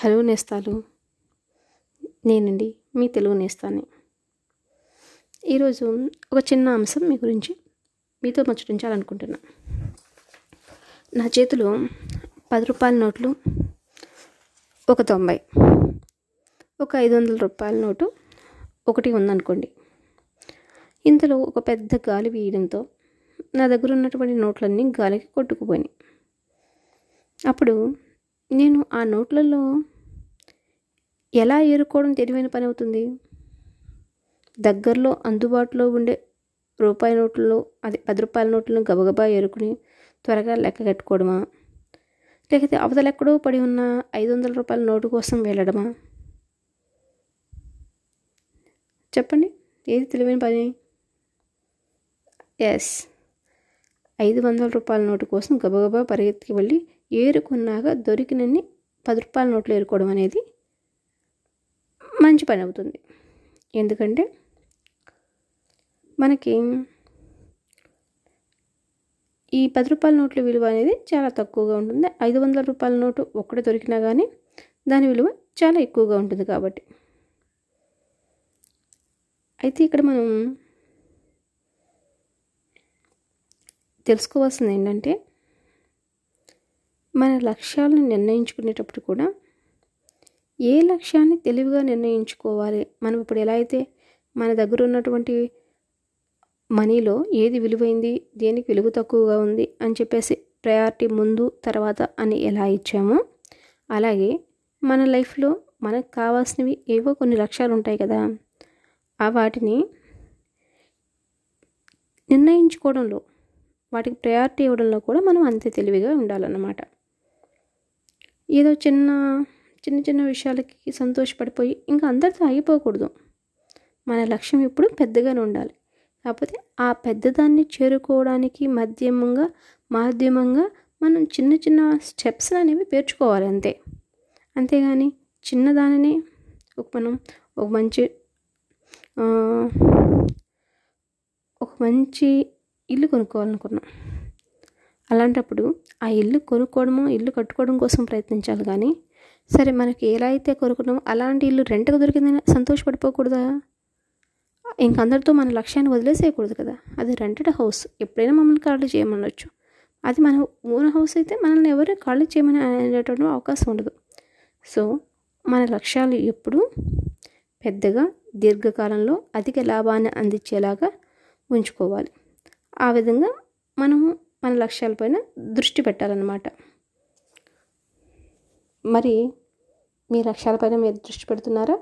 Hello నేస్తాలు. నేనండి మీ తెలుగు నేస్తాన్ని ఈరోజు ఒక చిన్న అంశం మీ గురించి మీతో ముచ్చటించాలనుకుంటున్నా నా చేతిలో పది రూపాయల నోట్లు ఒక తొంభై. ఒక ఐదు వందల రూపాయల నోటు ఒకటి ఉందనుకోండి. ఇంతలో ఒక పెద్ద గాలి వీయడంతో నా దగ్గర ఉన్నటువంటి నోట్లన్నీ గాలికి కొట్టుకుపోయినాయి. అప్పుడు నేను ఆ నోట్లలో ఎలా ఏరుకోవడం తెలివైన పని అవుతుంది? దగ్గరలో అందుబాటులో ఉండే రూపాయి నోట్లలో అది పది రూపాయల నోట్లను గబగబా ఏరుకుని త్వరగా లెక్క కట్టుకోవడమా? లేకపోతే అవతల ఎక్కడో పడి ఉన్న ఐదు వందల రూపాయల నోటు కోసం వెళ్ళడమా? చెప్పండి. ఏది తెలివైన పని? ఎస్. ఐదు వందల రూపాయల నోటు కోసం గబగబా పరిగెత్తికి వెళ్ళి ఏరుకున్నాక దొరికినన్ని పది రూపాయల నోట్లు ఏరుకోవడం అనేది మంచి పని అవుతుంది. ఎందుకంటే మనకి ఈ పది రూపాయల నోట్ల విలువ అనేది చాలా తక్కువగా ఉంటుంది. ఐదు వందల రూపాయల నోటు ఒక్కటే దొరికినా కానీ దాని విలువ చాలా ఎక్కువగా ఉంటుంది కాబట్టి. అయితే ఇక్కడ మనం తెలుసుకోవాల్సింది ఏంటంటే మన లక్ష్యాలను నిర్ణయించుకునేటప్పుడు కూడా ఏ లక్ష్యాన్ని తెలివిగా నిర్ణయించుకోవాలి? మనం ఇప్పుడు ఎలా అయితే మన దగ్గర ఉన్నటువంటి మనీలో ఏది విలువైంది దేనికి విలువ తక్కువగా ఉంది అని చెప్పేసి ప్రయారిటీ ముందు తర్వాత అని ఎలా ఇచ్చామో అలాగే మన లైఫ్లో మనకు కావాల్సినవి ఏవో కొన్ని లక్ష్యాలు ఉంటాయి కదా ఆ వాటిని నిర్ణయించుకోవడంలో వాటికి ప్రయారిటీ ఇవ్వడంలో కూడా మనం అంతే తెలివిగా ఉండాలన్నమాట. ఏదో చిన్న చిన్న చిన్న విషయాలకి సంతోషపడిపోయి ఇంకా అందరితో అయిపోకూడదు మన లక్ష్యం ఎప్పుడు పెద్దగానే ఉండాలి. కాకపోతే ఆ పెద్దదాన్ని చేరుకోవడానికి మధ్యమంగా మాధ్యమంగా మనం చిన్న చిన్న స్టెప్స్ అనేవి పేర్చుకోవాలి అంతే. అంతేగాని చిన్నదానిని ఒక మనం ఒక మంచి ఒక మంచి ఇల్లు కొనుక్కోవాలనుకున్నాం. అలాంటప్పుడు ఆ ఇల్లు కొనుక్కోవడము ఇల్లు కట్టుకోవడం కోసం ప్రయత్నించాలి కానీ సరే మనకి ఎలా అయితే కొనుక్కున్నామో అలాంటి ఇల్లు రెంట్కు దొరికిందని సంతోషపడిపోకూడదా? ఇంకందరితో మన లక్ష్యాన్ని వదిలేసేయకూడదు కదా. అది రెంటెడ్ హౌస్. ఎప్పుడైనా మమ్మల్ని ఖాళీ చేయమనొచ్చు. అది మన ఓన్ హౌస్ అయితే మనల్ని ఎవరు ఖాళీ చేయమని అనేటటువంటి అవకాశం ఉండదు. సో మన లక్ష్యాలు ఎప్పుడూ పెద్దగా దీర్ఘకాలంలో అధిక లాభాన్ని అందించేలాగా ఉంచుకోవాలి. ఆ విధంగా మనము మన లక్ష్యాలపైన దృష్టి పెట్టాలన్నమాట. మరి మీ లక్ష్యాలపైన మీరు దృష్టి పెడుతున్నారా?